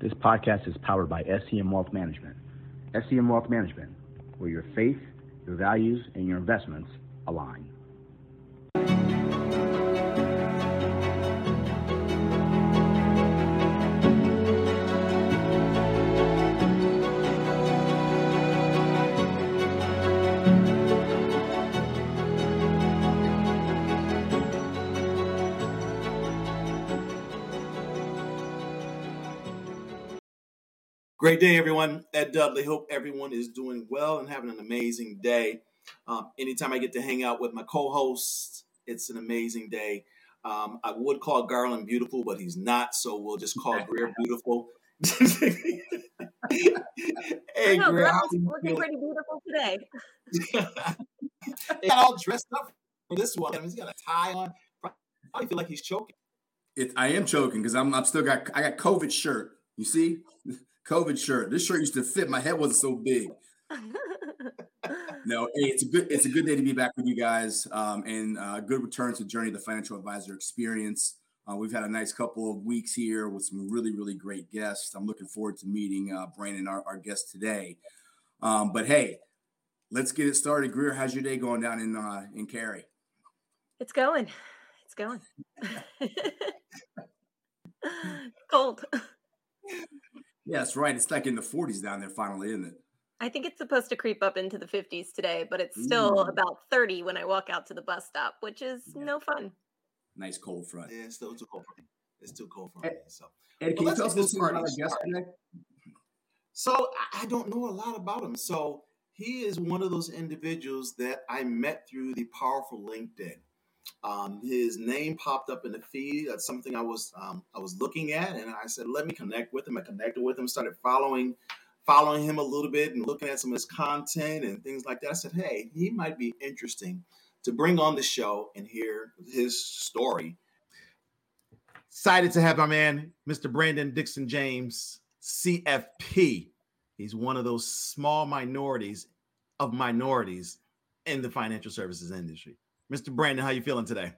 This podcast is powered by SCM Wealth Management. SCM Wealth Management, where your faith, your values, and your investments align. Great day, everyone. Ed Dudley. Hope everyone is doing well and having an amazing day. Um, anytime I get to hang out with my co hosts, it's an amazing day. Um, I would call Garland beautiful, but he's not, so we'll just call Grier beautiful. hey, I know, Grier, looking pretty beautiful today. he got all dressed up for this one. He's got a tie on. I feel like he's choking. It, I am choking because I'm, I'm still got I got COVID shirt. You see, COVID shirt. This shirt used to fit. My head wasn't so big. no, hey, it's a good it's a good day to be back with you guys, um, and uh, good return to Journey the Financial Advisor Experience. Uh, we've had a nice couple of weeks here with some really really great guests. I'm looking forward to meeting uh, Brandon, our, our guest today. Um, but hey, let's get it started. Grier, how's your day going down in uh, in Cary? It's going. It's going. Cold. Yeah, that's right. It's like in the 40s down there finally, isn't it? I think it's supposed to creep up into the 50s today, but it's still Ooh. about 30 when I walk out to the bus stop, which is yeah. no fun. Nice cold front. Yeah, it's still too cold for me. It's too cold for me. So, Ed, can you tell us a little about our guest today? So I don't know a lot about him. So he is one of those individuals that I met through the powerful LinkedIn. Um, his name popped up in the feed. That's something I was um, I was looking at, and I said, "Let me connect with him." I connected with him, started following following him a little bit, and looking at some of his content and things like that. I said, "Hey, he might be interesting to bring on the show and hear his story." Excited to have my man, Mr. Brandon Dixon James, CFP. He's one of those small minorities of minorities in the financial services industry. Mr. Brandon, how you feeling today?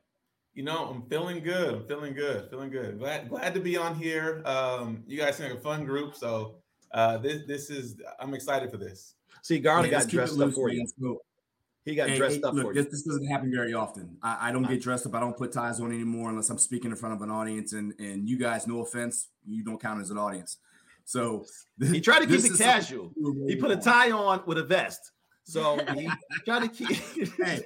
You know, I'm feeling good. I'm feeling good. Feeling good. Glad glad to be on here. Um, you guys seem like a fun group. So uh, this this is I'm excited for this. See, Garland got dressed up for you. He got hey, dressed hey, up look, for this, you. This doesn't happen very often. I, I don't get dressed up. I don't put ties on anymore unless I'm speaking in front of an audience. And and you guys, no offense, you don't count as an audience. So he tried to keep it casual. He put a tie on with a vest. So he tried to keep. hey,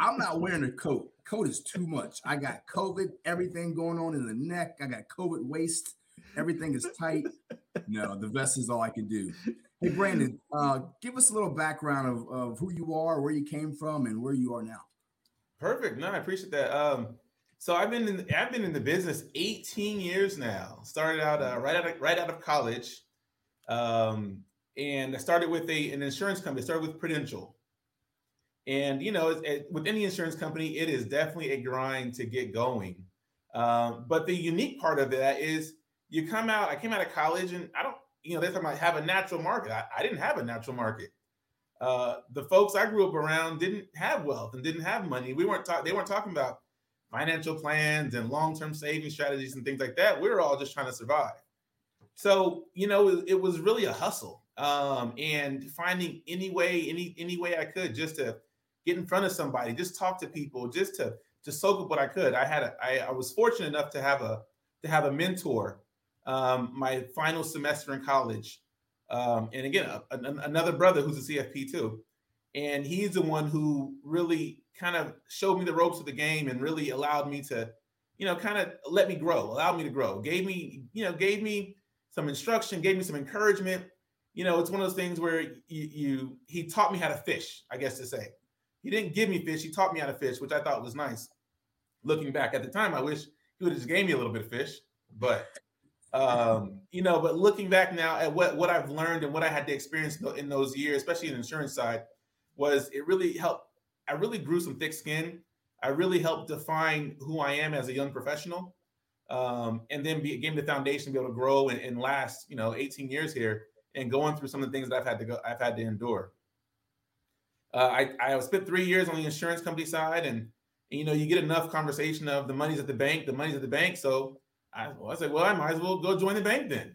I'm not wearing a coat. Coat is too much. I got COVID, everything going on in the neck. I got COVID waist. Everything is tight. No, the vest is all I can do. Hey, Brandon, uh, give us a little background of, of who you are, where you came from, and where you are now. Perfect. No, I appreciate that. Um, so I've been in I've been in the business 18 years now. Started out uh, right out of right out of college, um, and I started with a an insurance company. I started with Prudential, and you know, it, with any insurance company, it is definitely a grind to get going. Um, but the unique part of that is you come out. I came out of college, and I don't, you know, they're talking about have a natural market. I, I didn't have a natural market. Uh, the folks I grew up around didn't have wealth and didn't have money. We weren't talking. They weren't talking about financial plans and long-term saving strategies and things like that. We were all just trying to survive. So you know, it, it was really a hustle um, and finding any way, any any way I could just to get in front of somebody, just talk to people, just to to soak up what I could. I had a, I, I was fortunate enough to have a to have a mentor um, my final semester in college, um, and again a, a, another brother who's a CFP too, and he's the one who really kind of showed me the ropes of the game and really allowed me to, you know, kind of let me grow, allowed me to grow, gave me, you know, gave me some instruction, gave me some encouragement. You know, it's one of those things where you, you he taught me how to fish, I guess to say. He didn't give me fish. He taught me how to fish, which I thought was nice. Looking back at the time, I wish he would have just gave me a little bit of fish. But um, you know, but looking back now at what what I've learned and what I had to experience in those years, especially in the insurance side, was it really helped. I really grew some thick skin. I really helped define who I am as a young professional, um, and then be, gave me the foundation to be able to grow and, and last, you know, 18 years here and going through some of the things that I've had to go, I've had to endure. Uh, I, I spent three years on the insurance company side, and, and, you know, you get enough conversation of the money's at the bank, the money's at the bank. So I, well, I said, well, I might as well go join the bank then.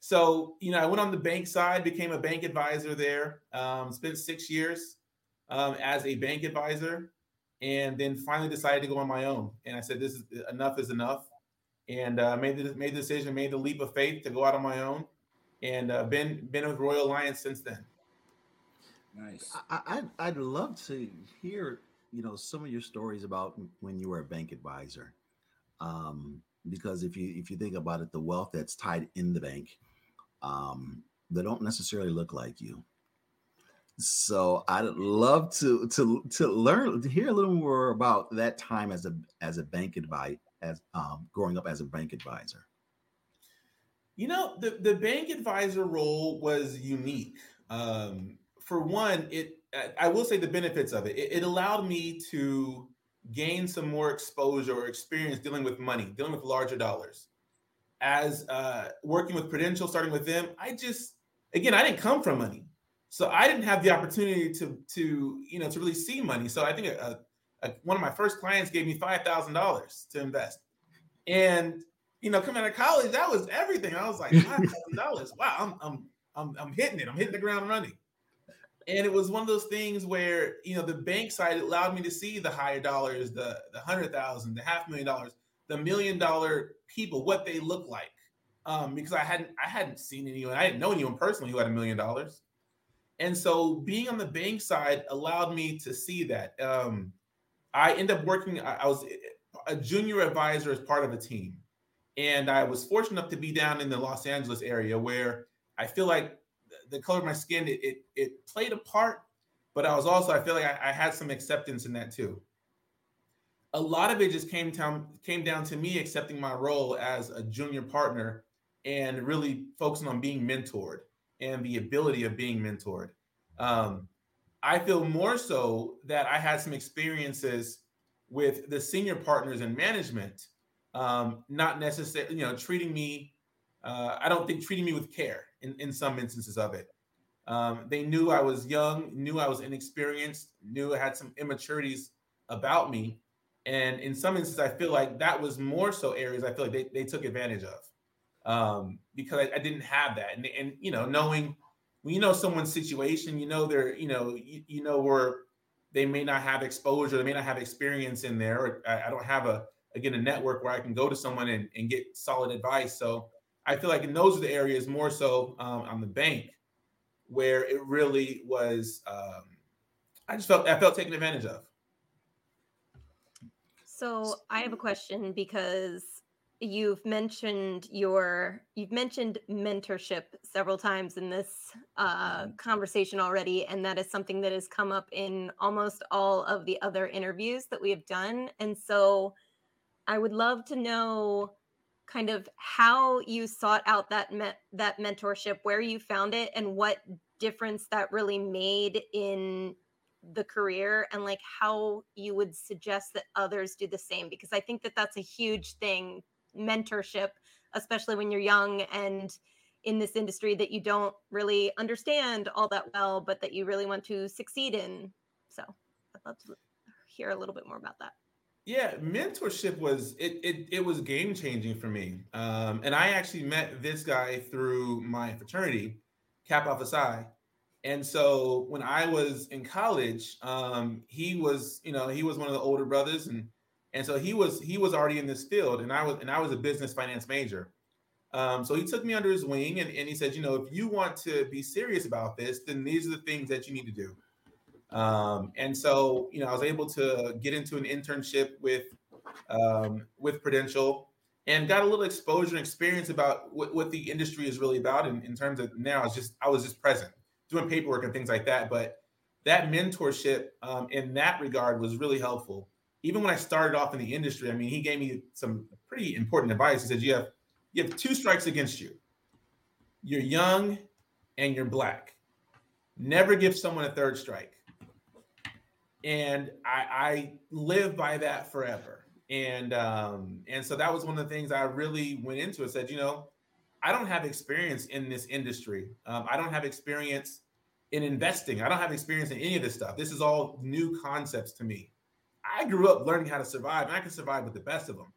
so you know, I went on the bank side, became a bank advisor there. Um, spent six years um, as a bank advisor, and then finally decided to go on my own. And I said, "This is enough is enough," and uh, made the made the decision, made the leap of faith to go out on my own, and uh, been been with Royal Alliance since then. Nice. I, I'd, I'd love to hear you know some of your stories about when you were a bank advisor, um, because if you if you think about it, the wealth that's tied in the bank, um, they don't necessarily look like you. So I'd love to to to learn to hear a little more about that time as a as a bank advisor as um, growing up as a bank advisor. You know, the the bank advisor role was unique. Um, for one, it I will say the benefits of it. it. It allowed me to gain some more exposure or experience dealing with money, dealing with larger dollars. As uh, working with Prudential, starting with them, I just again I didn't come from money, so I didn't have the opportunity to to you know to really see money. So I think a, a, one of my first clients gave me five thousand dollars to invest, and you know coming out of college that was everything. I was like dollars. Wow, I'm I'm I'm I'm hitting it. I'm hitting the ground running and it was one of those things where you know the bank side allowed me to see the higher dollars the the hundred thousand the half million dollars the million dollar people what they look like um, because i hadn't i hadn't seen anyone i didn't know anyone personally who had a million dollars and so being on the bank side allowed me to see that um, i ended up working I, I was a junior advisor as part of a team and i was fortunate enough to be down in the los angeles area where i feel like the color of my skin, it, it, it played a part, but I was also, I feel like I, I, had some acceptance in that too. A lot of it just came down, came down to me accepting my role as a junior partner and really focusing on being mentored and the ability of being mentored. Um, I feel more so that I had some experiences with the senior partners in management, um, not necessarily, you know, treating me. Uh, I don't think treating me with care in, in some instances of it. Um, they knew I was young, knew I was inexperienced, knew I had some immaturities about me. And in some instances, I feel like that was more so areas I feel like they, they took advantage of um, because I, I, didn't have that. And, and, you know, knowing when you know someone's situation, you know, they're, you know, you, you know, where they may not have exposure, they may not have experience in there. Or I, I don't have a, again, a network where I can go to someone and, and get solid advice. So I feel like in those are the areas more so um, on the bank where it really was. Um, I just felt I felt taken advantage of. So I have a question because you've mentioned your you've mentioned mentorship several times in this uh, mm-hmm. conversation already and that is something that has come up in almost all of the other interviews that we have done and so i would love to know kind of how you sought out that me- that mentorship, where you found it, and what difference that really made in the career and like how you would suggest that others do the same because I think that that's a huge thing mentorship especially when you're young and in this industry that you don't really understand all that well but that you really want to succeed in. So I'd love to hear a little bit more about that yeah, mentorship was it it, it was game changing for me. Um, and I actually met this guy through my fraternity, Kappa Alpha Psi. And so when I was in college, um, he was, you know, he was one of the older brothers, and and so he was he was already in this field, and I was and I was a business finance major. Um, so he took me under his wing, and, and he said, you know, if you want to be serious about this, then these are the things that you need to do. Um, and so, you know, I was able to get into an internship with um, with Prudential and got a little exposure and experience about what, what the industry is really about. In, in terms of now, I was just I was just present doing paperwork and things like that. But that mentorship um, in that regard was really helpful. Even when I started off in the industry, I mean, he gave me some pretty important advice. He said, "You have you have two strikes against you. You're young, and you're black. Never give someone a third strike." And I, I live by that forever. And um, and so that was one of the things I really went into. It said, you know, I don't have experience in this industry. Um, I don't have experience in investing. I don't have experience in any of this stuff. This is all new concepts to me. I grew up learning how to survive, and I can survive with the best of them.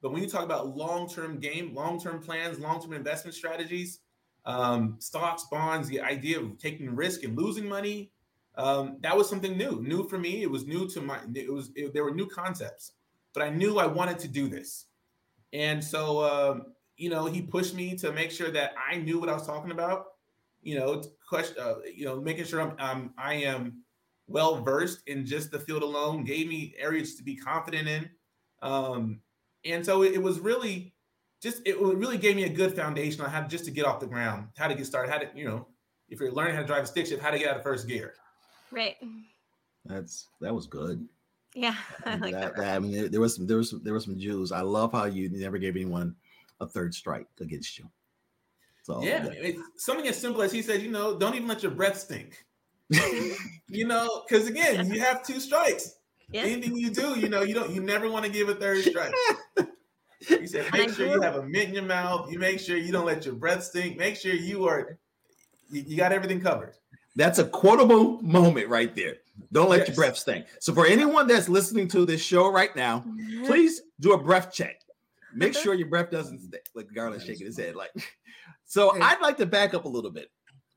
But when you talk about long-term game, long-term plans, long-term investment strategies, um, stocks, bonds, the idea of taking risk and losing money. Um, that was something new, new for me. It was new to my. It was it, there were new concepts, but I knew I wanted to do this, and so um, you know he pushed me to make sure that I knew what I was talking about. You know, question, uh, you know, making sure I'm um, I am well versed in just the field alone. Gave me areas to be confident in, um, and so it, it was really just it really gave me a good foundation on how just to get off the ground, how to get started, how to you know, if you're learning how to drive a stick shift, how to get out of first gear. Right. That's that was good. Yeah, I like that, that. that- I mean, there was some, there was some, there were some Jews. I love how you never gave anyone a third strike against you. So yeah, that- it's something as simple as he said, you know, don't even let your breath stink. you know, because again, you have two strikes. Yeah. Anything you do, you know, you don't, you never want to give a third strike. He said, And I make sure grew you have a mint in your mouth. You make sure you don't let your breath stink. Make sure you are, you, you got everything covered. That's a quotable moment right there. Don't let your Yes. breath stink. So for anyone that's listening to this show right now, Mm-hmm. please do a breath check. Make sure your breath doesn't stink. Like Garland shaking his head. Like, so I'd like to back up a little bit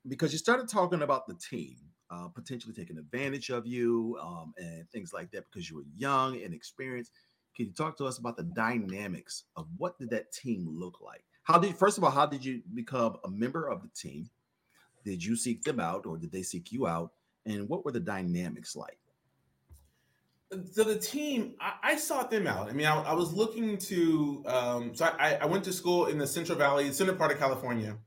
because you started talking about the team uh, potentially taking advantage of you um, and things like that because you were young and experienced. Can you talk to us about the dynamics of what did that team look like? How did first of all, how did you become a member of the team? Did you seek them out or did they seek you out? And what were the dynamics like? so the team I, I sought them out. I mean i, I was looking to um, so I, I went to school in the central valley center part of california.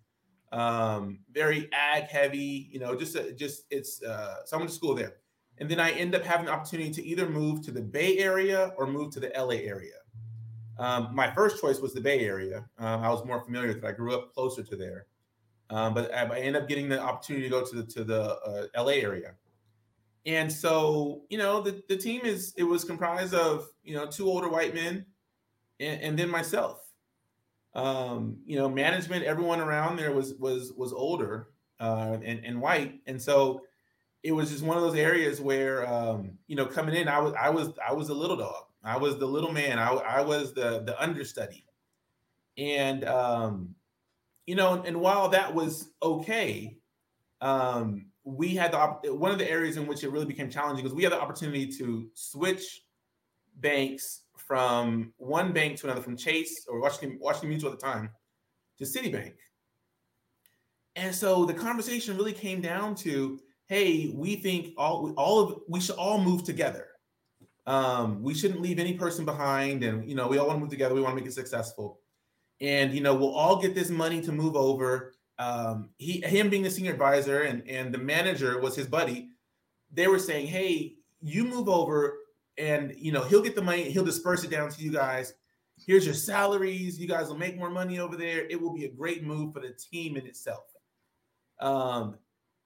Um, very ag heavy you know just just it's uh, so i went to school there. And then i end up having the opportunity to either move to the bay area or move to the la area. Um, my first choice was the bay area. Um, i was more familiar with it. I grew up closer to there um, but I, I ended up getting the opportunity to go to the to the uh, la area and so, you know, the, the team is it was comprised of, you know, two older white men and, and then myself. Um, you know, management, everyone around there was was was older uh, and, and white. And so it was just one of those areas where um, you know, coming in, I was I was I was a little dog. I was the little man. I, I was the the understudy. And um, you know, and while that was okay, um, we had the op- one of the areas in which it really became challenging was we had the opportunity to switch banks from one bank to another, from Chase or Washington Washington Mutual at the time to Citibank. And so the conversation really came down to, hey, we think all all of we should all move together. Um, we shouldn't leave any person behind, and you know, we all want to move together. We want to make it successful, and you know, we'll all get this money to move over um, he him being the senior advisor and and the manager was his buddy. They were saying, "Hey, you move over, and you know he'll get the money. He'll disperse it down to you guys. Here's your salaries. You guys will make more money over there. It will be a great move for the team in itself." Um,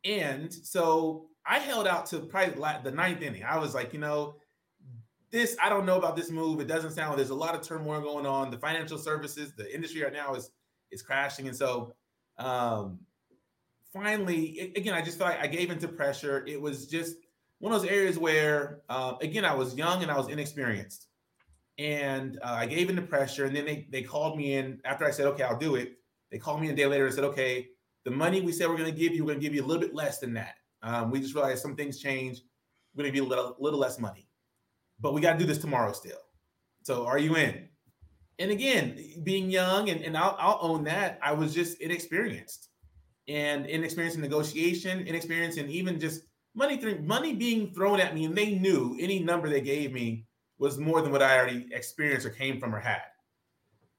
and so I held out to probably the ninth inning. I was like, you know, this I don't know about this move. It doesn't sound. Like there's a lot of turmoil going on. The financial services, the industry right now is is crashing, and so um finally a- again i just like i gave into pressure it was just one of those areas where uh, again i was young and i was inexperienced and uh, i gave into pressure and then they, they called me in after i said okay i'll do it they called me a day later and said okay the money we said we're going to give you we're going to give you a little bit less than that um, we just realized some things change we're going to give you a little, little less money but we got to do this tomorrow still so are you in and again, being young, and, and I'll, I'll own that, I was just inexperienced and inexperienced in negotiation, inexperienced in even just money, th- money being thrown at me. And they knew any number they gave me was more than what I already experienced or came from or had.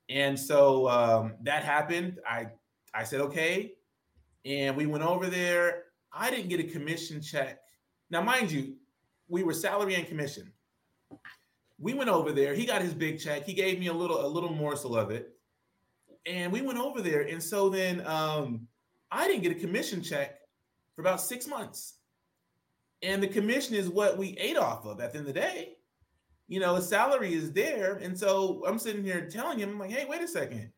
And so um, that happened. I, I said, okay. And we went over there. I didn't get a commission check. Now, mind you, we were salary and commission we went over there. He got his big check. He gave me a little a little morsel of it, and we went over there. And so then um, I didn't get a commission check for about six months, and the commission is what we ate off of at the end of the day. You know, his salary is there, and so I'm sitting here telling him, I'm like, hey, wait a second,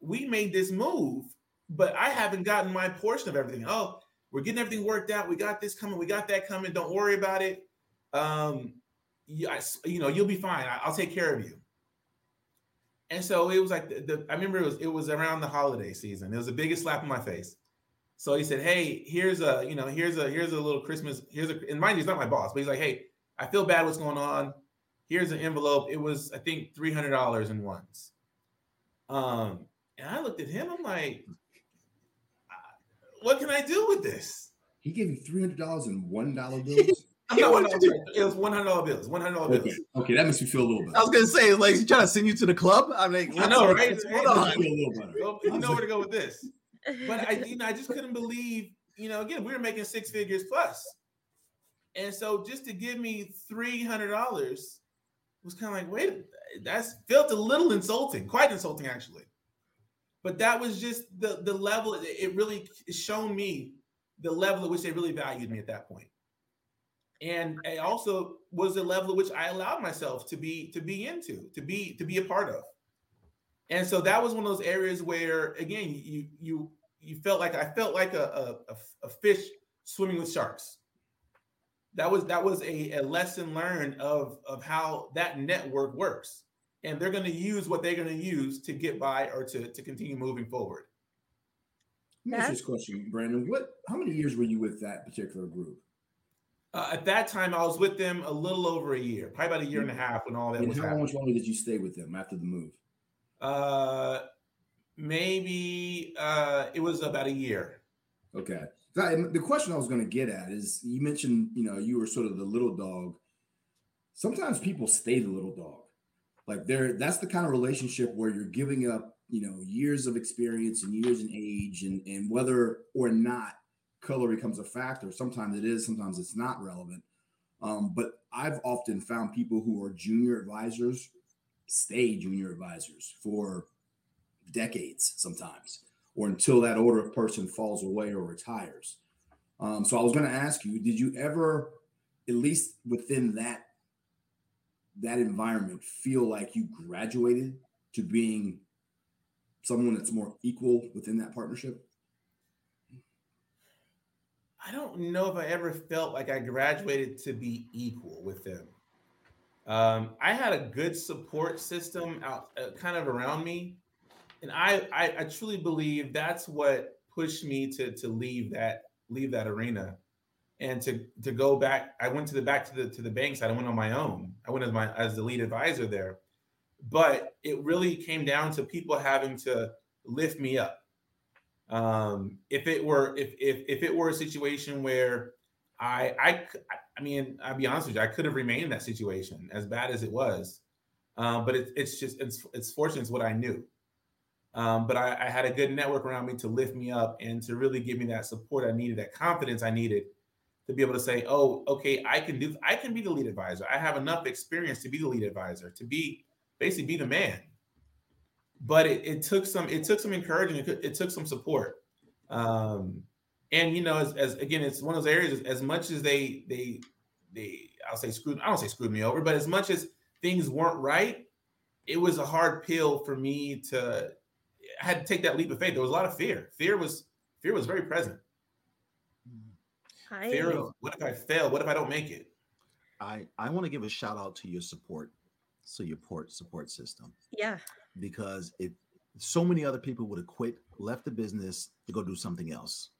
we made this move, but I haven't gotten my portion of everything. Oh, we're getting everything worked out. We got this coming. We got that coming. Don't worry about it. Um, you, I, you know, you'll be fine. I, will take care of you. And so it was like the, the, I remember it was it was around the holiday season. It was the biggest slap in my face. So he said, "Hey, here's a you know here's a here's a little Christmas here's a and mind you, he's not my boss, but he's like, hey, I feel bad. What's going on? Here's an envelope. It was I think three hundred dollars in ones. Um, and I looked at him. I'm like, what can I do with this? He gave you three hundred dollars in one dollar bills. It was one hundred dollar bills. One hundred dollar okay. bills. Okay, that makes me feel a little better. I was gonna say, like, he's trying to send you to the club. I'm like, I know, right? Hold on. Feel a little better. Well, you know where to go with this. But I, you know, I just couldn't believe. You know, again, we were making six figures plus, and so just to give me three hundred dollars was kind of like, wait, that's felt a little insulting, quite insulting actually. But that was just the the level. It really shown me the level at which they really valued me at that point and it also was the level at which I allowed myself to be to be into, to be to be a part of. And so that was one of those areas where, again, you you you felt like I felt like a a, a fish swimming with sharks. That was that was a, a lesson learned of of how that network works, and they're going to use what they're going to use to get by or to to continue moving forward. Let me ask this question, Brandon. What? How many years were you with that particular group? Uh, at that time, I was with them a little over a year, probably about a year and a half when all that and was how happening. much longer did you stay with them after the move? Uh, maybe uh, it was about a year. Okay. The question I was going to get at is you mentioned, you know, you were sort of the little dog. Sometimes people stay the little dog. Like there, that's the kind of relationship where you're giving up, you know, years of experience and years in age and, and whether or not color becomes a factor. Sometimes it is, sometimes it's not relevant. Um, but I've often found people who are junior advisors stay junior advisors for decades sometimes, or until that older person falls away or retires. Um, so I was going to ask you, did you ever, at least within that that environment, feel like you graduated to being someone that's more equal within that partnership? I don't know if I ever felt like I graduated to be equal with them. Um, I had a good support system out, uh, kind of around me, and I, I, I truly believe that's what pushed me to to leave that leave that arena, and to to go back. I went to the back to the to the banks. I went on my own. I went as my as the lead advisor there, but it really came down to people having to lift me up um, if it were if if if it were a situation where I I I mean I'll be honest with you, I could have remained in that situation as bad as it was, um, but it, it's just it's it's fortunate it's what I knew. Um, but I, I had a good network around me to lift me up and to really give me that support I needed, that confidence I needed to be able to say, "Oh, okay, I can do. I can be the lead advisor. I have enough experience to be the lead advisor, to be basically be the man." But it, it took some it took some encouragement it, it took some support. Um and you know as, as, again it's one of those areas as much as they they they i'll say screwed i don't say screwed me over but as much as things weren't right it was a hard pill for me to i had to take that leap of faith. There was a lot of fear. Fear was fear was very present. I, fear of what if i fail? What if i don't make it? I i want to give a shout out to your support so your port support system. Yeah because if so many other people would have quit, left the business to go do something else.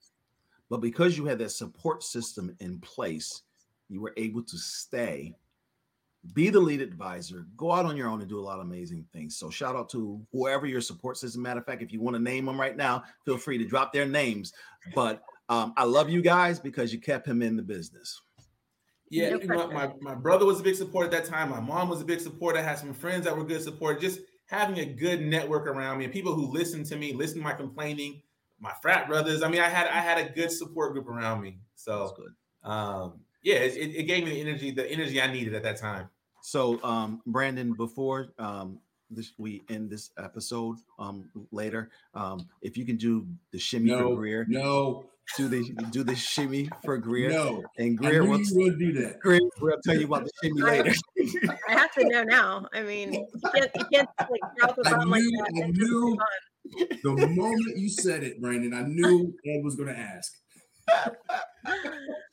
But because you had that support system in place, you were able to stay, be the lead advisor, go out on your own and do a lot of amazing things. So shout out to whoever your support system. Matter of fact, if you want to name them right now, feel free to drop their names. But um, I love you guys because you kept him in the business. Yeah, you know, my, my brother was a big support at that time. My mom was a big supporter. I had some friends that were good support. Just having a good network around me and people who listen to me, listen to my complaining, my frat brothers. I mean, I had I had a good support group around me. So um, yeah, it, it, gave me the energy, the energy I needed at that time. So um, Brandon, before um, this, we end this episode um, later, um, if you can do the shimmy no, for Grier, no, do the do the shimmy for Grier. No, and Grier will would do that. Grier will tell you about the shimmy later. I have to know now. I mean, you can't, you can't like drop a bomb like that. I knew the moment you said it, Brandon. I knew Ed was going to ask.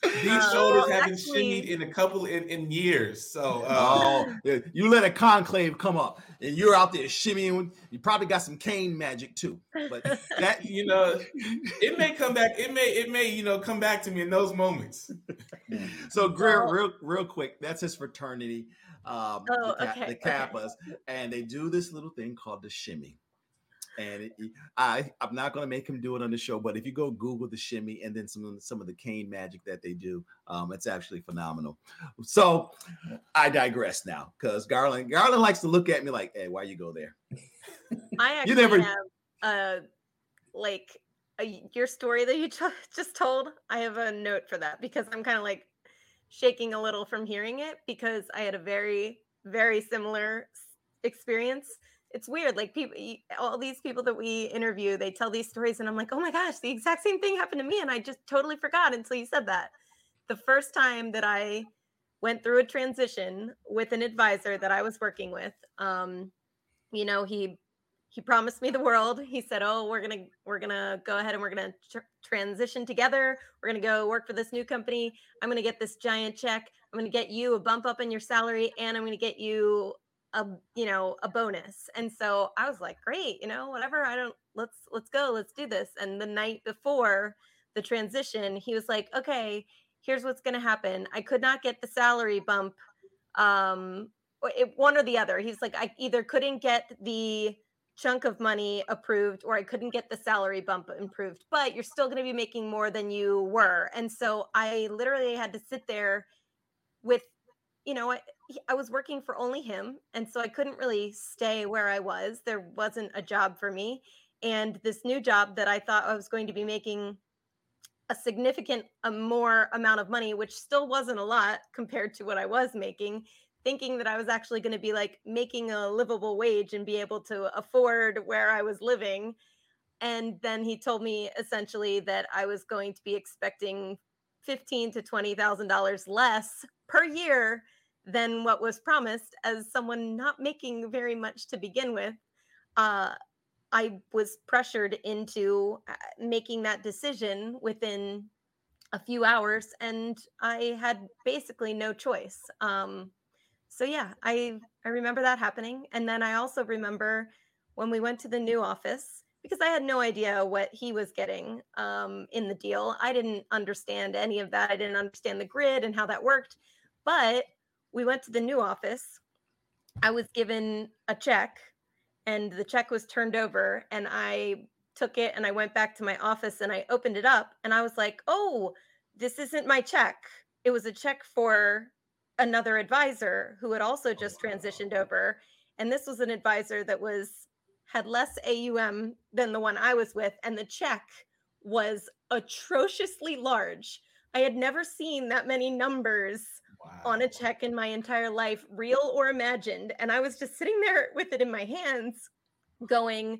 These uh, shoulders haven't actually, shimmied in a couple in, in years. So uh, oh, you let a conclave come up, and you're out there shimmying. You probably got some cane magic too. But that you know, it may come back. It may it may you know come back to me in those moments. so Grier, real real quick, that's his fraternity, um, oh, the, okay, the Kappas, okay. and they do this little thing called the shimmy and it, I I'm not going to make him do it on the show, but if you go Google the shimmy and then some some of the cane magic that they do, um, it's actually phenomenal. So I digress now because Garland Garland likes to look at me like, "Hey, why you go there?" I actually you never... have uh like a, your story that you just told. I have a note for that because I'm kind of like shaking a little from hearing it because I had a very very similar experience it's weird. Like people, all these people that we interview, they tell these stories, and I'm like, oh my gosh, the exact same thing happened to me, and I just totally forgot until you said that. The first time that I went through a transition with an advisor that I was working with, um, you know, he he promised me the world. He said, "Oh, we're gonna we're gonna go ahead and we're gonna tr- transition together. We're gonna go work for this new company. I'm gonna get this giant check. I'm gonna get you a bump up in your salary, and I'm gonna get you a you know a bonus. And so i was like great you know whatever i don't let's let's go let's do this. And the night before the transition he was like okay here's what's going to happen. I could not get the salary bump um it, one or the other. He's like i either couldn't get the chunk of money approved or i couldn't get the salary bump improved but you're still going to be making more than you were. And so i literally had to sit there with you know, I, was working for only him. And so I couldn't really stay where I was. There wasn't a job for me. And this new job that I thought I was going to be making a significant a more amount of money, which still wasn't a lot compared to what I was making, thinking that I was actually going to be like making a livable wage and be able to afford where I was living. And then he told me essentially that I was going to be expecting fifteen to twenty thousand dollars less per year than what was promised as someone not making very much to begin with uh, i was pressured into uh, making that decision within a few hours and i had basically no choice um, so yeah i i remember that happening and then i also remember when we went to the new office because i had no idea what he was getting um, in the deal. I didn't understand any of that. I didn't understand the grid and how that worked but we went to the new office. I was given a check and the check was turned over and I took it and I went back to my office and I opened it up and I was like, "Oh, this isn't my check. It was a check for another advisor who had also just oh, transitioned over and this was an advisor that was had less AUM than the one I was with and the check was atrociously large. I had never seen that many numbers wow. on a check in my entire life, real or imagined. And I was just sitting there with it in my hands, going,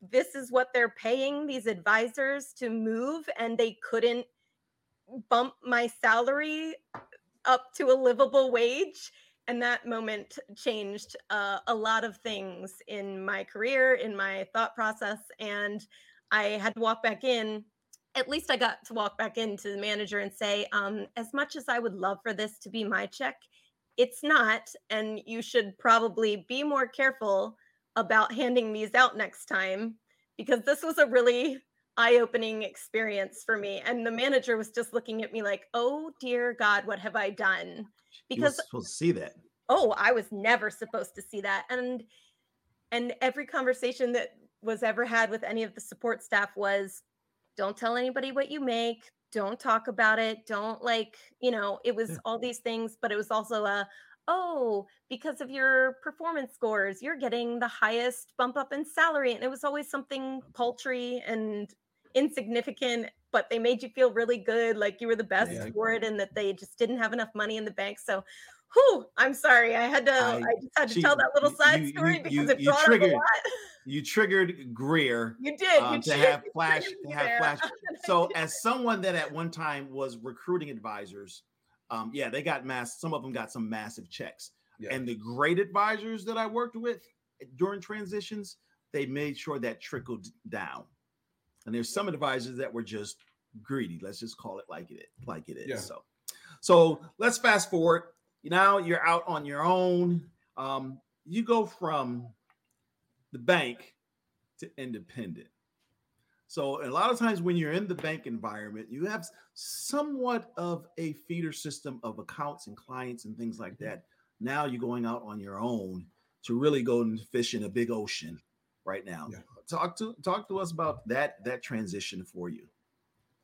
This is what they're paying these advisors to move, and they couldn't bump my salary up to a livable wage. And that moment changed uh, a lot of things in my career, in my thought process. And I had to walk back in at least I got to walk back into the manager and say, um, as much as I would love for this to be my check, it's not. And you should probably be more careful about handing these out next time because this was a really eye opening experience for me. And the manager was just looking at me like, oh dear God, what have I done? Because to see that. Oh, I was never supposed to see that. And and every conversation that was ever had with any of the support staff was don't tell anybody what you make don't talk about it don't like you know it was all these things but it was also a oh because of your performance scores you're getting the highest bump up in salary and it was always something paltry and insignificant but they made you feel really good like you were the best yeah. for it and that they just didn't have enough money in the bank so whew, I'm sorry. I had to. I, I just had to she, tell that little side you, story you, because you, it brought triggered, up a lot. You triggered Grier. You did. Um, you to have flash. To have flash. So, as someone that at one time was recruiting advisors, um, yeah, they got mass. Some of them got some massive checks. Yeah. And the great advisors that I worked with during transitions, they made sure that trickled down. And there's some advisors that were just greedy. Let's just call it like it like it is. Yeah. So, so let's fast forward. Now you're out on your own. Um, you go from the bank to independent. So a lot of times when you're in the bank environment, you have somewhat of a feeder system of accounts and clients and things like that. Now you're going out on your own to really go and fish in a big ocean right now. Yeah. Talk to talk to us about that that transition for you.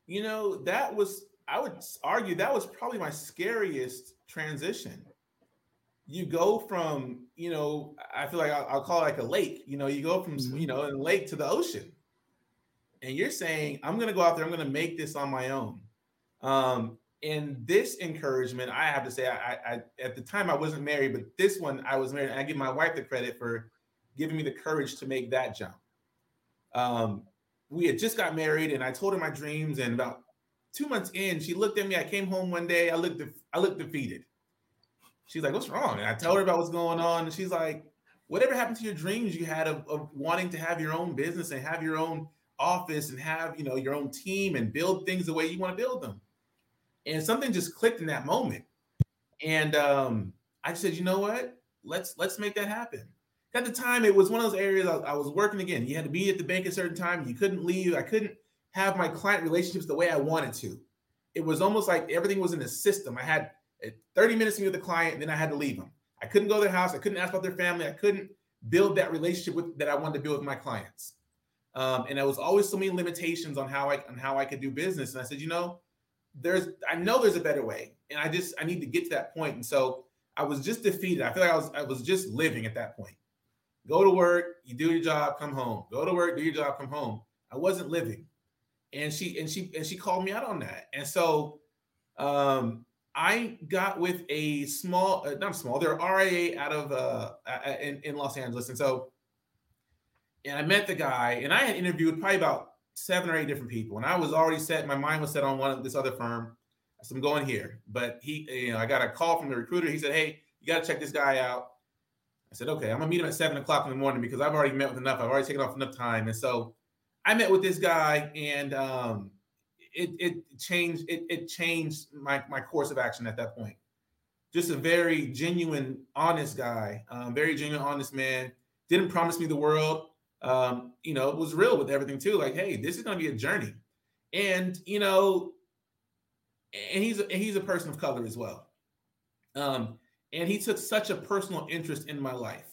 You know, that was I would argue that was probably my scariest transition. You go from, you know, I feel like I'll, I'll call it like a lake. You know, you go from, Mhm. you know, a lake to the ocean, and you're saying, "I'm going to go out there. I'm going to make this on my own." Um, and this encouragement, I have to say, I, I at the time I wasn't married, but this one I was married. And I give my wife the credit for giving me the courage to make that jump. Um, we had just got married, and I told her my dreams. And about two months in, she looked at me. I came home one day. I looked, def- I looked defeated. She's like, "What's wrong?" And I told her about what's going on, and she's like, "Whatever happened to your dreams you had of, of wanting to have your own business and have your own office and have you know your own team and build things the way you want to build them?" And something just clicked in that moment, and um, I said, "You know what? Let's let's make that happen." At the time, it was one of those areas I, I was working again. You had to be at the bank a certain time. You couldn't leave. I couldn't have my client relationships the way I wanted to. It was almost like everything was in a system. I had uh, 30 minutes to meet with the client, and then I had to leave them. I couldn't go to their house. I couldn't ask about their family. I couldn't build that relationship with that I wanted to build with my clients. Um, and there was always so many limitations on how I on how I could do business. And I said, you know, there's I know there's a better way, and I just I need to get to that point. And so I was just defeated. I feel like I was I was just living at that point. Go to work, you do your job, come home. Go to work, do your job, come home. I wasn't living, and she and she and she called me out on that. And so um, I got with a small, uh, not small, they're RIA out of uh, in, in Los Angeles, and so and I met the guy, and I had interviewed probably about seven or eight different people, and I was already set. My mind was set on one of this other firm. So I'm going here, but he, you know, I got a call from the recruiter. He said, "Hey, you got to check this guy out." I said, "Okay, I'm gonna meet him at seven o'clock in the morning because I've already met with enough. I've already taken off enough time." And so I met with this guy, and um, it it changed it it changed my my course of action at that point. Just a very genuine, honest guy, um, very genuine, honest man. Didn't promise me the world. Um, you know, was real with everything too. Like, hey, this is gonna be a journey, and you know, and he's a, he's a person of color as well. Um, and he took such a personal interest in my life.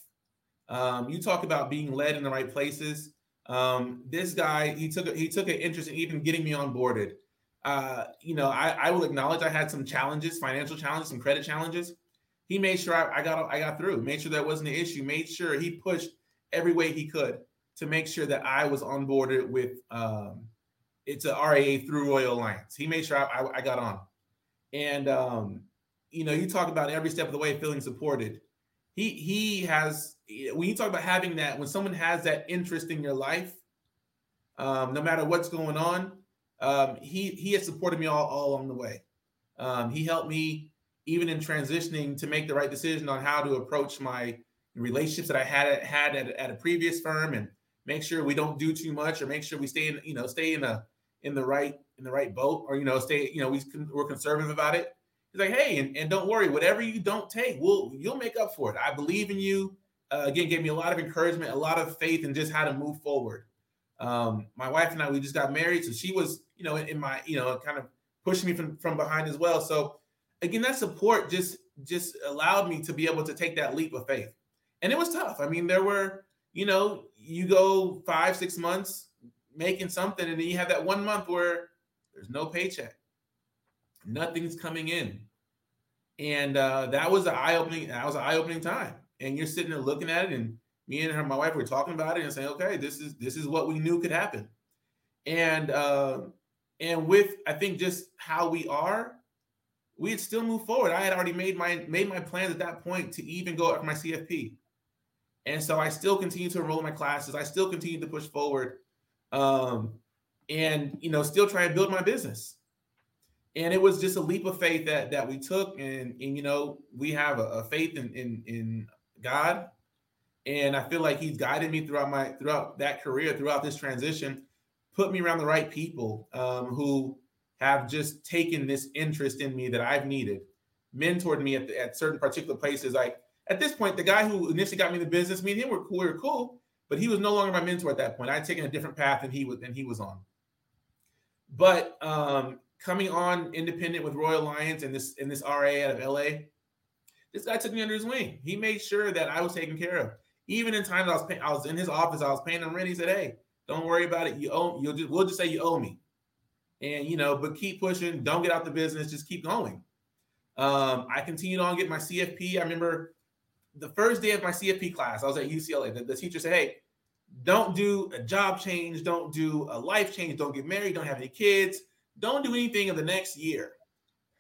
Um, you talk about being led in the right places. Um, this guy, he took he took an interest in even getting me onboarded. Uh, you know, I, I will acknowledge I had some challenges, financial challenges, some credit challenges. He made sure I, I got I got through. Made sure that wasn't an issue. Made sure he pushed every way he could to make sure that I was onboarded with um, it's a RAA through Royal Alliance. He made sure I, I, I got on. And um, you know, you talk about every step of the way feeling supported. He he has when you talk about having that when someone has that interest in your life, um, no matter what's going on, um, he he has supported me all, all along the way. Um, he helped me even in transitioning to make the right decision on how to approach my relationships that I had had at, at a previous firm and make sure we don't do too much or make sure we stay in you know stay in a in the right in the right boat or you know stay you know we, we're conservative about it. He's like hey and, and don't worry whatever you don't take we'll you'll make up for it. I believe in you uh, again gave me a lot of encouragement a lot of faith in just how to move forward. Um, my wife and i we just got married so she was you know in, my you know kind of pushing me from from behind as well. So again that support just just allowed me to be able to take that leap of faith. And it was tough. I mean there were you know you go five six months making something and then you have that one month where there's no paycheck. Nothing's coming in. And uh, that was an eye-opening that was an eye-opening time and you're sitting there looking at it and me and her my wife were talking about it and saying okay this is this is what we knew could happen. And uh, and with i think just how we are we had still moved forward. I had already made my made my plans at that point to even go up my cfp and so i still continue to enroll in my classes. I still continue to push forward um, and you know still try and build my business. And it was just a leap of faith that that we took. And and you know we have a, a faith in, in in god and i feel like he's guided me throughout my throughout that career throughout this transition put me around the right people um, who have just taken this interest in me that I've needed, mentored me at, the, at certain particular places. Like at this point, the guy who initially got me the business, me and him were cool, we were cool, but he was no longer my mentor at that point. I had taken a different path than he was than he was on. But um, coming on independent with Royal Alliance and this and this RA out of LA, this guy took me under his wing. He made sure that I was taken care of. Even in times I was pay- I was in his office, I was paying him rent. He said, "Hey, don't worry about it. You owe. You'll just we'll just say you owe me." and you know, but keep pushing. Don't get out the business. Just keep going. Um, I continued on get my CFP. I remember the first day of my CFP class, I was at UCLA. The, the teacher said, "Hey, don't do a job change. Don't do a life change. Don't get married. Don't have any kids. Don't do anything in the next year."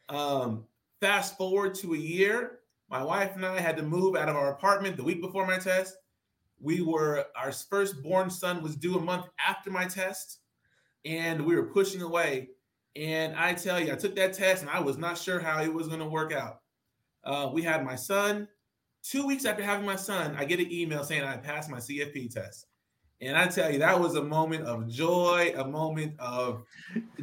Um, fast forward to a year, my wife and I had to move out of our apartment the week before my test. We were our firstborn son was due a month after my test and we were pushing away. And I tell you, I took that test and I was not sure how it was going to work out. Uh, we had my son. Two weeks after having my son, I get an email saying I passed my CFP test. And I tell you, that was a moment of joy, a moment of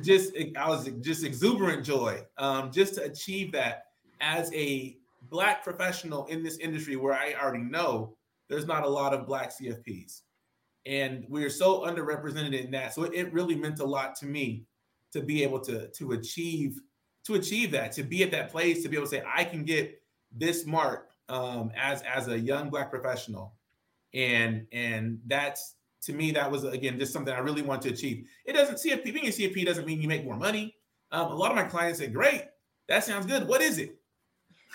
just, I was just exuberant joy um, just to achieve that as a Black professional in this industry where I already know there's not a lot of Black CFPs and we're so underrepresented in that. So it, it really meant a lot to me to be able to to achieve to achieve that, to be at that place, to be able to say I can get this mark um, as as a young black professional, and and that's to me that was again just something I really want to achieve. It doesn't CFP being a CFP doesn't mean you make more money. Um, a lot of my clients say, "Great, that sounds good. What is it?"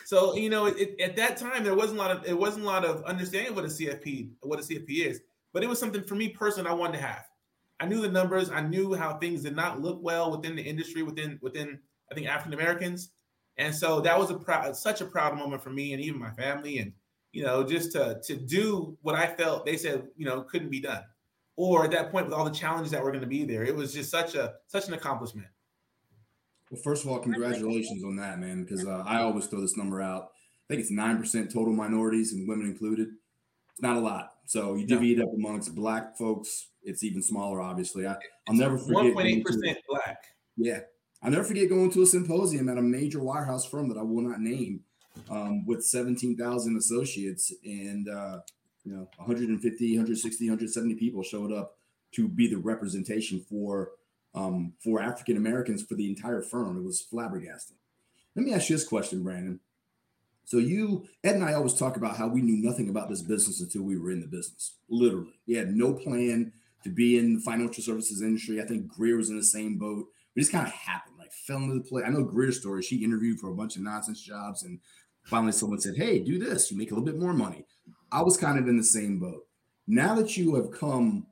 So you know, it, at that time there wasn't a lot of it wasn't a lot of understanding what a CFP what a CFP is but it was something for me personally I wanted to have. I knew the numbers. I knew how things did not look well within the industry, within within I think African Americans, and so that was a proud, such a proud moment for me and even my family, and you know, just to to do what I felt they said you know couldn't be done, or at that point with all the challenges that were going to be there, it was just such a such an accomplishment. Well, first of all, congratulations on that, man. Because uh, I always throw this number out. I think it's nine percent total minorities and women included. It's not a lot. So you divvy it up amongst black folks, it's even smaller, obviously. I, will never forget. 1.8% black. Yeah. I'll never forget going to a symposium at a major wirehouse firm that I will not name um, with 17,000 associates and, uh, you know, 150, 160, 170 people showed up to be the representation for um, for African Americans for the entire firm. It was flabbergasting. Let me ask you this question, Brandon. So you, Ed and I always talk about how we knew nothing about this business until we were in the business. Literally, we had no plan to be in the financial services industry. I think Grier was in the same boat. We just kind of happened, like fell into the play. I know Grier's story. She interviewed for a bunch of nonsense jobs, and finally someone said, "Hey, do this. You make a little bit more money." I was kind of in the same boat. Now that you have come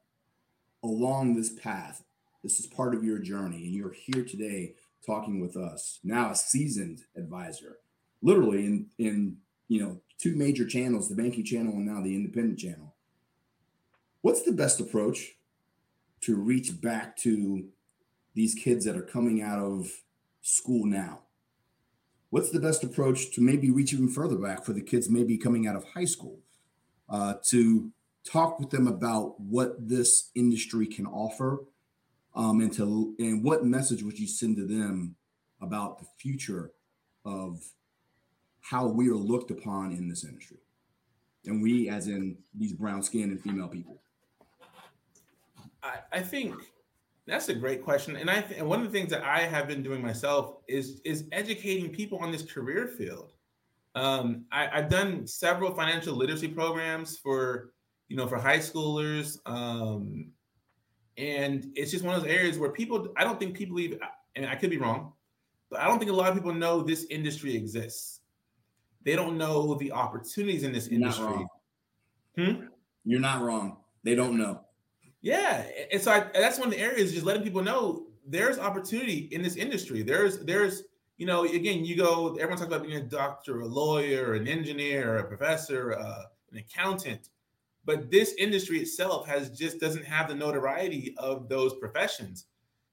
along this path, this is part of your journey, and you're here today talking with us. Now, a seasoned advisor literally in in you know two major channels, the banking channel and now the independent channel. What's the best approach to reach back to these kids that are coming out of school now? What's the best approach to maybe reach even further back for the kids maybe coming out of high school uh, to talk with them about what this industry can offer um, and to and what message would you send to them about the future of how we are looked upon in this industry. And we, as in these brown skinned and female people. I, I think that's a great question, and I th- one of the things that I have been doing myself is is educating people on this career field. Um, I, have done several financial literacy programs for you know for high schoolers, um, and it's just one of those areas where people. I don't think people even, and I could be wrong, but I don't think a lot of people know this industry exists they don't know the opportunities in this You're industry. Hmm? You're not wrong. They don't know. Yeah, and so I, that's one of the areas just letting people know there's opportunity in this industry. There's there's you know again you go everyone talks about being a doctor, a lawyer, an engineer, a professor, uh, an accountant, but this industry itself has just doesn't have the notoriety of those professions,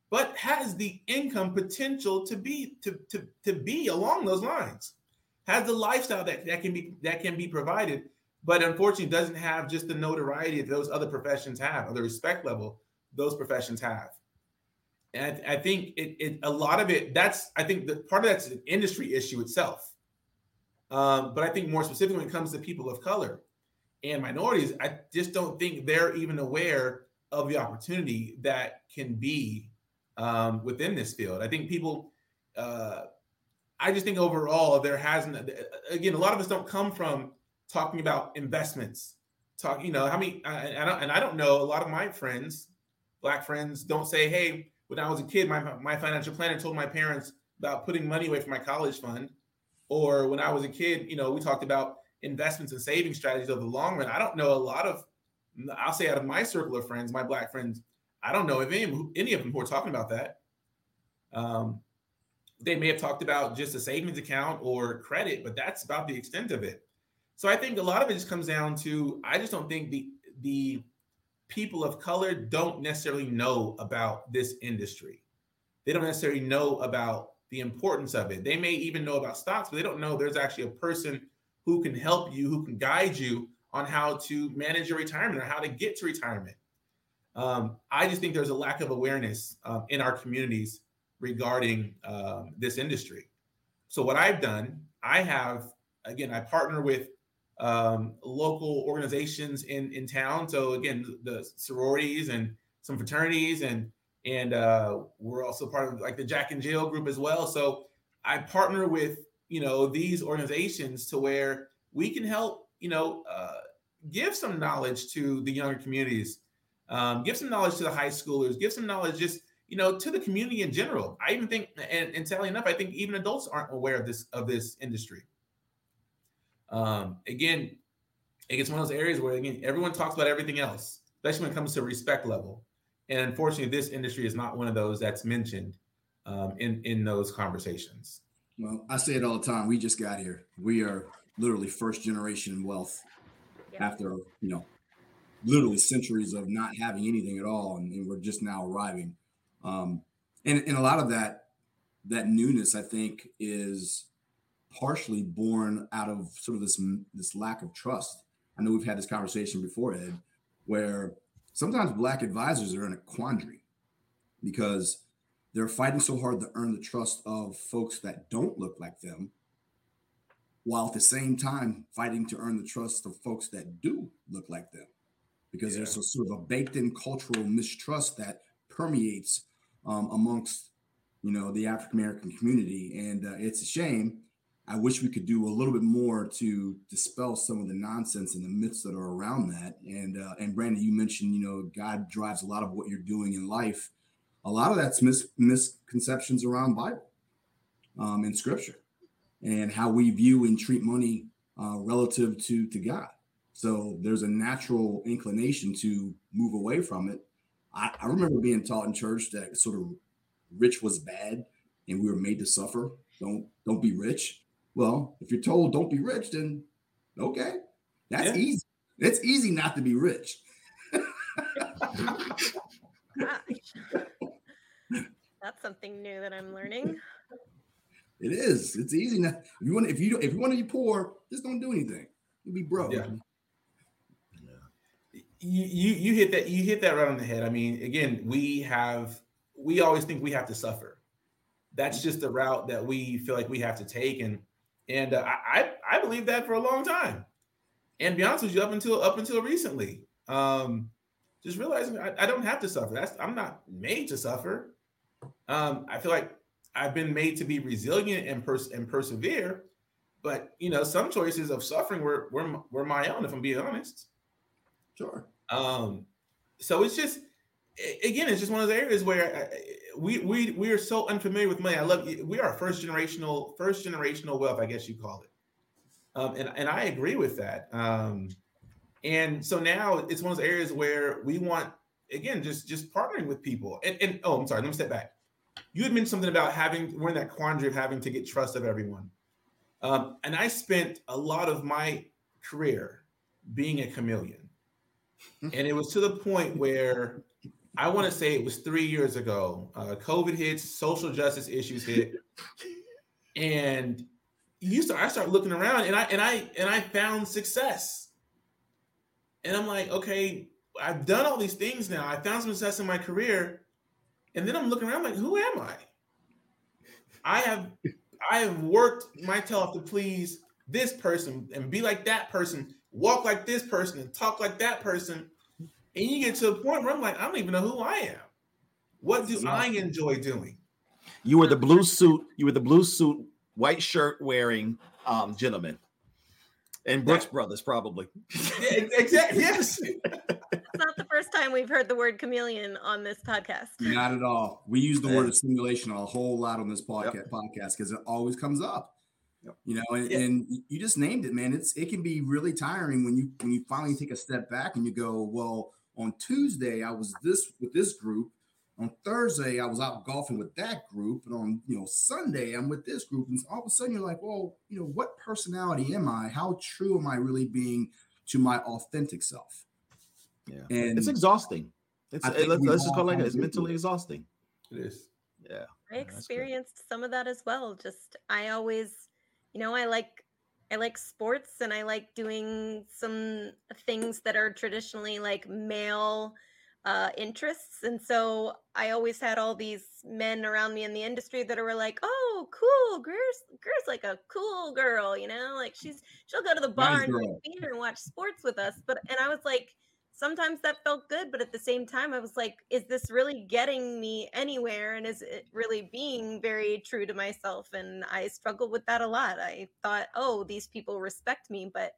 but has the income potential to be to to to be along those lines has the lifestyle that, that can be that can be provided, but unfortunately doesn't have just the notoriety that those other professions have or the respect level those professions have. And I, think it, it, a lot of it, that's, I think part of that's an industry issue itself. Um, but I think more specifically when it comes to people of color and minorities, I just don't think they're even aware of the opportunity that can be um, within this field. I think people, uh, I just think overall there hasn't, again, a lot of us don't come from talking about investments, talk, you know, how many, and I, don't, and I don't know, a lot of my friends, black friends don't say, hey, when I was a kid, my, my financial planner told my parents about putting money away for my college fund. Or when I was a kid, you know, we talked about investments and saving strategies over the long run. I don't know a lot of, I'll say out of my circle of friends, my black friends, I don't know if any, any of them who are talking about that. Um, they may have talked about just a savings account or credit, but that's about the extent of it. So I think a lot of it just comes down to I just don't think the the people of color don't necessarily know about this industry. They don't necessarily know about the importance of it. They may even know about stocks, but they don't know there's actually a person who can help you, who can guide you on how to manage your retirement or how to get to retirement. Um, I just think there's a lack of awareness um, in our communities regarding um, this industry. So, what I've done, I have, again, I partner with um, local organizations in in town. So again, the sororities and some fraternities, and and uh, we're also part of like the Jack and Jill group as well. So I partner with you know these organizations to where we can help you know uh, give some knowledge to the younger communities, um, give some knowledge to the high schoolers, give some knowledge just you know to the community in general. I even think, and, and telling enough, I think even adults aren't aware of this of this industry. Um, again, it's one of those areas where again everyone talks about everything else, especially when it comes to respect level. And unfortunately, this industry is not one of those that's mentioned um, in in those conversations. Well, I say it all the time. We just got here. We are literally first generation wealth yeah. after you know literally centuries of not having anything at all, and, and we're just now arriving. Um, and and a lot of that that newness, I think, is partially born out of sort of this this lack of trust. I know we've had this conversation before, Ed, where sometimes black advisors are in a quandary because they're fighting so hard to earn the trust of folks that don't look like them, while at the same time fighting to earn the trust of folks that do look like them. Because yeah. there's a sort of a baked-in cultural mistrust that permeates um, amongst you know the African American community, and uh, it's a shame I wish we could do a little bit more to dispel some of the nonsense and the myths that are around that. And uh, and Brandon, you mentioned you know God drives a lot of what you're doing in life. A lot of that's mis- misconceptions around Bible um, and Scripture, and how we view and treat money uh, relative to to God. So there's a natural inclination to move away from it. I, I remember being taught in church that sort of rich was bad, and we were made to suffer. Don't don't be rich well, if you're told don't be rich, then okay, that's yeah. easy. It's easy not to be rich. that's something new that I'm learning. It is. It's easy. now. if you want, if you if you want to be poor, just don't do anything. You'll be broke. Yeah. You, you you hit that you hit that right on the head. I mean, again, we have we always think we have to suffer. That's just the route that we feel like we have to take, and and uh, I I believe that for a long time. And be honest with you, up until up until recently, um, just realizing I, I don't have to suffer. That's I'm not made to suffer. Um, I feel like I've been made to be resilient and pers- and persevere. But you know, some choices of suffering were were were my own, if I'm being honest. Sure. Um, so it's just again, it's just one of those areas where I, we we we are so unfamiliar with money. I love we are first generational first generational wealth, I guess you call it. Um, and and I agree with that. Um, and so now it's one of those areas where we want again just just partnering with people. And, and oh, I'm sorry, let me step back. You had mentioned something about having we're in that quandary of having to get trust of everyone. Um, and I spent a lot of my career being a chameleon. and it was to the point where I want to say it was three years ago. Uh, COVID hits, social justice issues hit, and you start. I start looking around, and I and I and I found success. And I'm like, okay, I've done all these things now. I found some success in my career, And then I'm looking around I'm like, who am I? I have I have worked my tail off to please this person and be like that person, walk like this person and talk like that person. And you get to a point where I'm like, I don't even know who I am. What do I enjoy doing? You were the blue suit, you were the blue suit, white shirt wearing um gentleman. And Brooks yeah. Brothers, probably. Yeah, exactly. Yes. It's not the first time we've heard the word chameleon on this podcast. Not at all. We use the word simulation a whole lot on this podcast yep. podcast because it always comes up. Yep. You know, and, yeah. and, you just named it, man. It's it can be really tiring when you when you finally take a step back and you go, well, on Tuesday I was this with this group. On Thursday I was out golfing with that group, and on you know Sunday I'm with this group, and all of a sudden you're like, well, you know, what personality am I? How true am I really being to my authentic self? Yeah, and it's exhausting. It's it, let's, let's just call it like it. It's mentally exhausting. It is. Yeah. I experienced some of that as well. Just I always, you know, I like I like sports and I like doing some things that are traditionally like male uh, interests. And so I always had all these men around me in the industry that were like, "Oh, cool, Grier's Grier's like a cool girl, you know, like she's she'll go to the bar nice and drink beer and watch sports with us." But and I was like, sometimes that felt good, but at the same time, I was like, is this really getting me anywhere? And is it really being very true to myself? And I struggled with that a lot. I thought, oh, these people respect me, but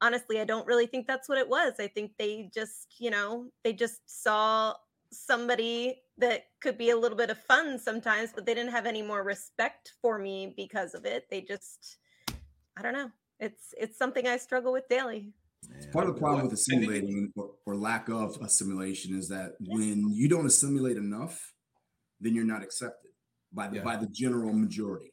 honestly, I don't really think that's what it was. I think they just, you know, they just saw somebody that could be a little bit of fun sometimes, but they didn't have any more respect for me because of it. They just, I don't know. It's it's something I struggle with daily. Part of the problem with assimilating or, or, lack of assimilation is that when you don't assimilate enough, then you're not accepted by the yeah. by the general majority.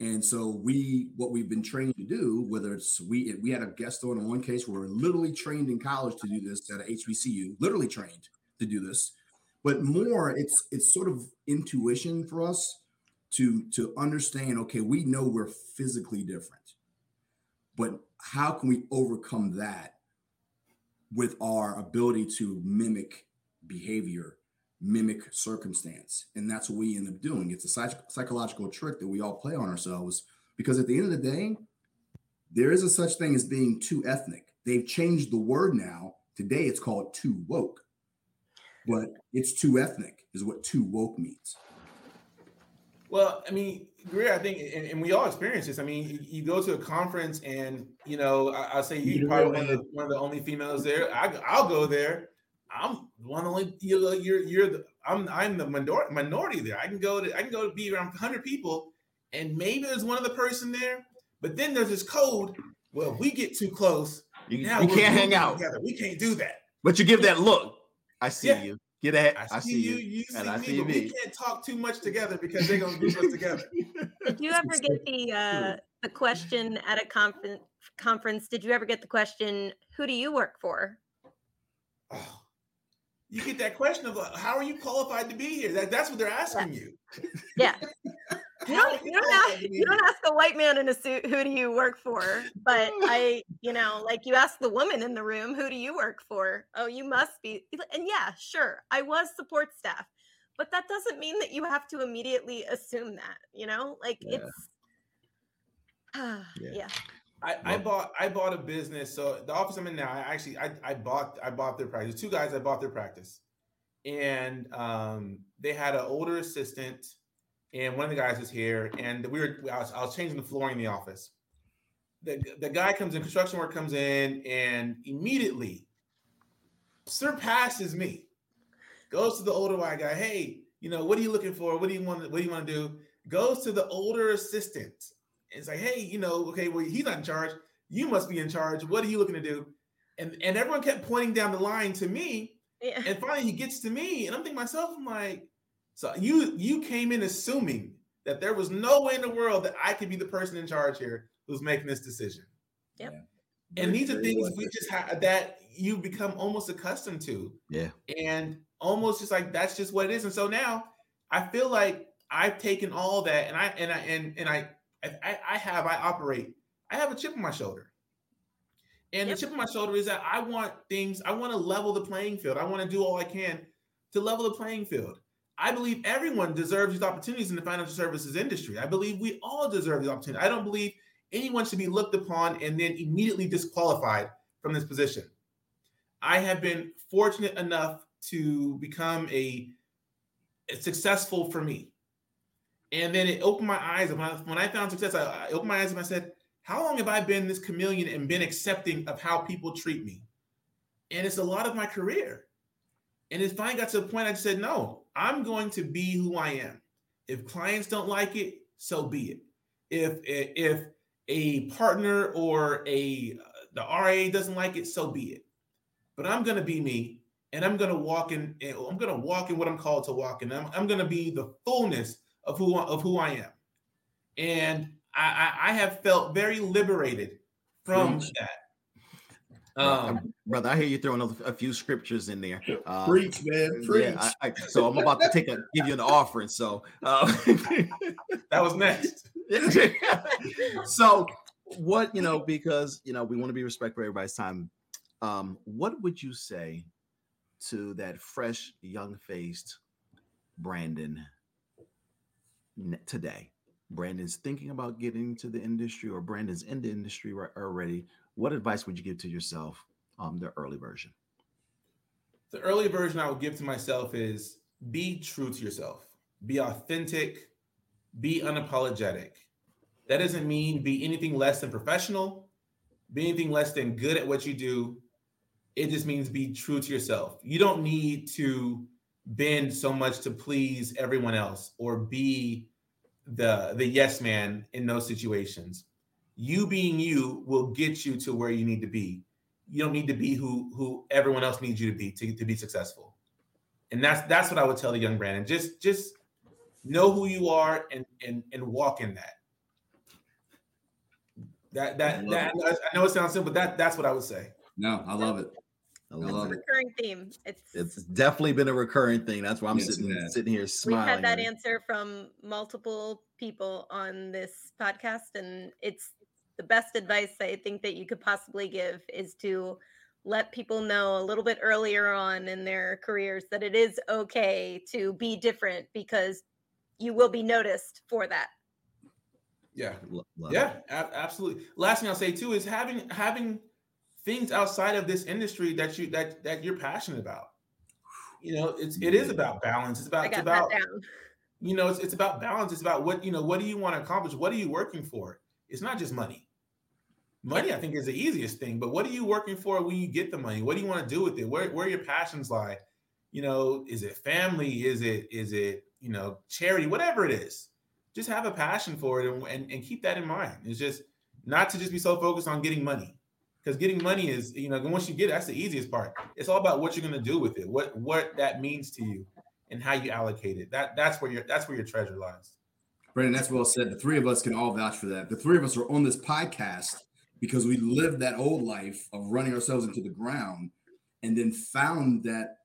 And so we, what we've been trained to do, whether it's we, we had a guest on in one case where we're literally trained in college to do this at a HBCU, literally trained to do this, but more it's it's sort of intuition for us to to understand. Okay, we know we're physically different, but how can we overcome that with our ability to mimic behavior, mimic circumstance? And that's what we end up doing. It's a psych- psychological trick that we all play on ourselves because at the end of the day, there is a such thing as being too ethnic. They've changed the word now. Today it's called too woke, but it's too ethnic, is what too woke means. Well, I mean, Grier, I think, and, and, we all experience this. I mean, you, you, go to a conference, and you know, I, will say you're probably one of, the, one of the only females there. I, will go there. I'm one only. You're you're, you're the. I'm I'm the minor, minority there. I can go to I can go to be around 100 people, and maybe there's one other person there. But then there's this code. Well, if we get too close, you, now you can't hang out together. We can't do that. But you give that look. I see yeah. you. Get ahead. I, I see, you. You see, I see me, we can't talk too much together because they're gonna group us together. Did you ever get the uh, the question at a conference? Conference? Did you ever get the question? Who do you work for? Oh, you get that question of how are you qualified to be here? That, that's what they're asking yeah. you. Yeah. You don't, you don't ask you don't ask a white man in a suit who do you work for but i you know like you ask the woman in the room who do you work for oh you must be and yeah sure i was support staff but that doesn't mean that you have to immediately assume that you know like yeah. it's yeah. yeah. I, I bought I bought a business. So the office I'm in now, I actually I, I bought I bought their practice. Two guys I bought their practice, and um, they had an older assistant and one of the guys was here, and we were I was, I was changing the flooring in the office. The, the guy comes in, construction work comes in, and immediately surpasses me. Goes to the older white guy, hey, you know, what are you looking for? What do you want? What do you want to do? Goes to the older assistant. And it's like, hey, you know, okay, well, he's not in charge. You must be in charge. What are you looking to do? And and everyone kept pointing down the line to me. Yeah. And finally he gets to me, and I'm thinking myself, I'm like, so you you came in assuming that there was no way in the world that I could be the person in charge here who's making this decision. Yep. And these are things we just have that you become almost accustomed to. Yeah. And almost just like that's just what it is. And so now I feel like I've taken all that and I and I and and I I, I have I operate. I have a chip on my shoulder. And yep. the chip on my shoulder is that I want things, I want to level the playing field. I want to do all I can to level the playing field. I believe everyone deserves these opportunities in the financial services industry. I believe we all deserve the opportunity. I don't believe anyone should be looked upon and then immediately disqualified from this position. I have been fortunate enough to become a, a successful for me. And then it opened my eyes. When I, when I found success, I, I opened my eyes and I said, How long have I been this chameleon and been accepting of how people treat me? And it's a lot of my career. And it finally got to a point I said, No, I'm going to be who I am. If clients don't like it, so be it. If if a partner or a the RA doesn't like it, so be it. But I'm gonna be me, and I'm gonna walk in. I'm gonna walk in what I'm called to walk in. I'm, I'm gonna be the fullness of who of who I am, and I, I, I have felt very liberated from that. Um, brother, I hear you throwing a, few scriptures in there. Uh, Preach, man. Preach. Yeah, I, I, so I'm about to take a give you an offering. So uh, that was next. so what you know because you know we want to be respectful of everybody's time um what would you say to that fresh young faced brandon today brandon's thinking about getting into the industry or brandon's in the industry already what advice would you give to yourself um the early version the early version i would give to myself is be true to yourself be authentic be unapologetic that doesn't mean be anything less than professional, be anything less than good at what you do. It just means be true to yourself. You don't need to bend so much to please everyone else or be the the yes man in those situations. You being you will get you to where you need to be. You don't need to be who who everyone else needs you to be to, to be successful. And that's that's what I would tell the young Brandon. Just just know who you are and and and walk in that. That that, that I know it sounds simple, but that that's what I would say. No, I love it. I love it. recurring theme. It's it's definitely been a recurring thing. That's why I'm yes, sitting sitting here smiling. We've had that answer from multiple people on this podcast, and it's the best advice I think that you could possibly give is to let people know a little bit earlier on in their careers that it is okay to be different because you will be noticed for that. Yeah, Love yeah, a- absolutely. Last thing I'll say too is having having things outside of this industry that you that that you're passionate about. You know, it's it is about mm-hmm. balance. It's about it's about you know, it's, it's about balance. It's about what you know. What do you want to accomplish? What are you working for? It's not just money. Money, I think, is the easiest thing. But what are you working for when you get the money? What do you want to do with it? Where where your passions lie? You know, is it family? Is it is it you know charity? Whatever it is just have a passion for it and, and, and keep that in mind. It's just not to just be so focused on getting money because getting money is you know once you get it, that's the easiest part it's all about what you're going to do with it what what that means to you and how you allocate it that that's where your that's where your treasure lies brandon that's well said the three of us can all vouch for that the three of us are on this podcast because we lived that old life of running ourselves into the ground and then found that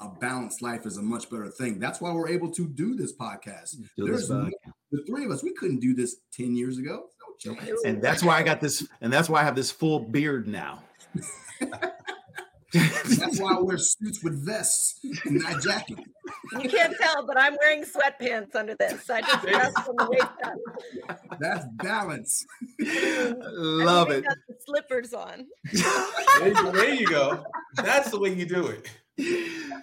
a balanced life is a much better thing. That's why we're able to do this podcast. Do There's this the three of us, we couldn't do this 10 years ago. No and that's why I got this, and that's why I have this full beard now. that's why I wear suits with vests and not jacket. You can't tell, but I'm wearing sweatpants under this. I just vest from the waist up. That's balance. Love it. Got the slippers on. There you, there you go. That's the way you do it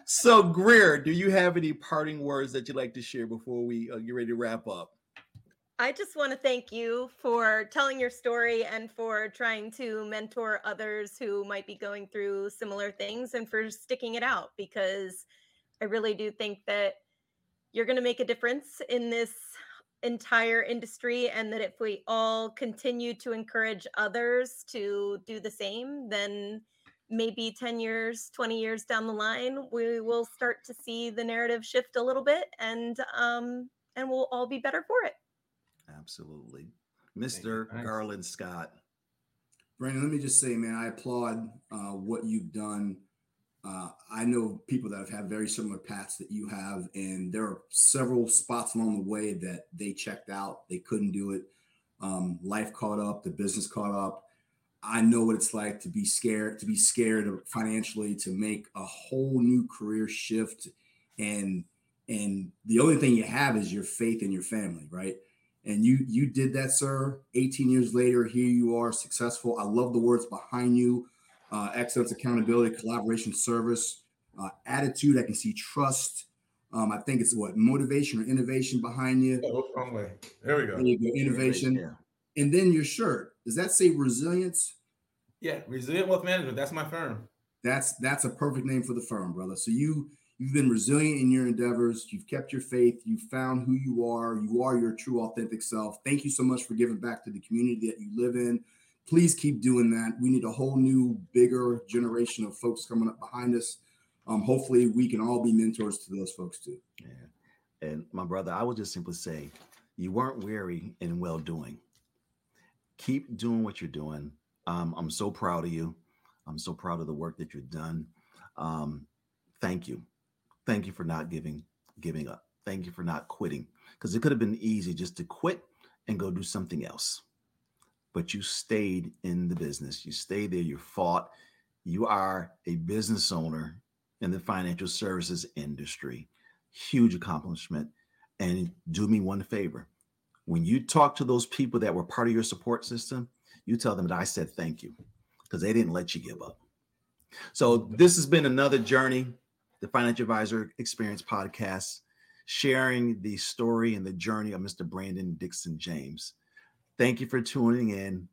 so Grier, do you have any parting words that you'd like to share before we uh, get ready to wrap up? I just want to thank you for telling your story and for trying to mentor others who might be going through similar things and for sticking it out because I really do think that you're going to make a difference in this entire industry and that if we all continue to encourage others to do the same then maybe 10 years 20 years down the line we will start to see the narrative shift a little bit and um and we'll all be better for it absolutely. Mr garland scott. Brandon let me just say man i applaud uh, what you've done. Uh, I know people that have had very similar paths that you have, and there are several spots along the way that they checked out. They couldn't do it. Um, life caught up, the business caught up, I know what it's like to be scared, to be scared financially, to make a whole new career shift. And and the only thing you have is your faith in your family, right? And you you did that, sir. 18 years later, here you are, successful. I love the words behind you: uh, excellence, accountability, collaboration, service, uh, attitude. I can see trust. Um, I think it's what motivation or innovation behind you. Oh, wrong way. There we go. There you go. Innovation. Yeah. And then your shirt. Does that say resilience? Yeah, Resilient Wealth Management. That's my firm. That's that's a perfect name for the firm, brother. So you you've been resilient in your endeavors. You've kept your faith. You've found who you are. You are your true, authentic self. Thank you so much for giving back to the community that you live in. Please keep doing that. We need a whole new, bigger generation of folks coming up behind us. Um, hopefully, we can all be mentors to those folks too. Yeah. And my brother, I would just simply say, you weren't weary in well doing. Keep doing what you're doing. Um, I'm so proud of you. I'm so proud of the work that you've done. Um, thank you. Thank you for not giving giving up. Thank you for not quitting because it could have been easy just to quit and go do something else. But you stayed in the business. You stayed there. You fought. You are a business owner in the financial services industry. Huge accomplishment. And do me one favor. When you talk to those people that were part of your support system, you tell them that I said thank you because they didn't let you give up. So this has been another journey, the Financial Advisor Experience podcast, sharing the story and the journey of Mr. Brandon Dixon James. Thank you for tuning in.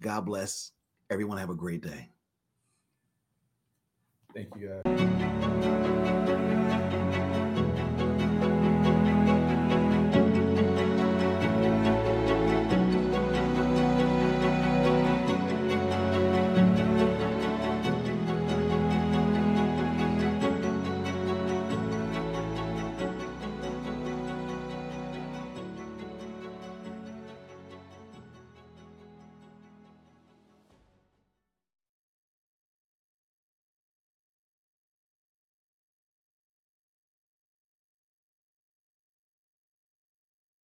God bless. Everyone have a great day. Thank you, guys.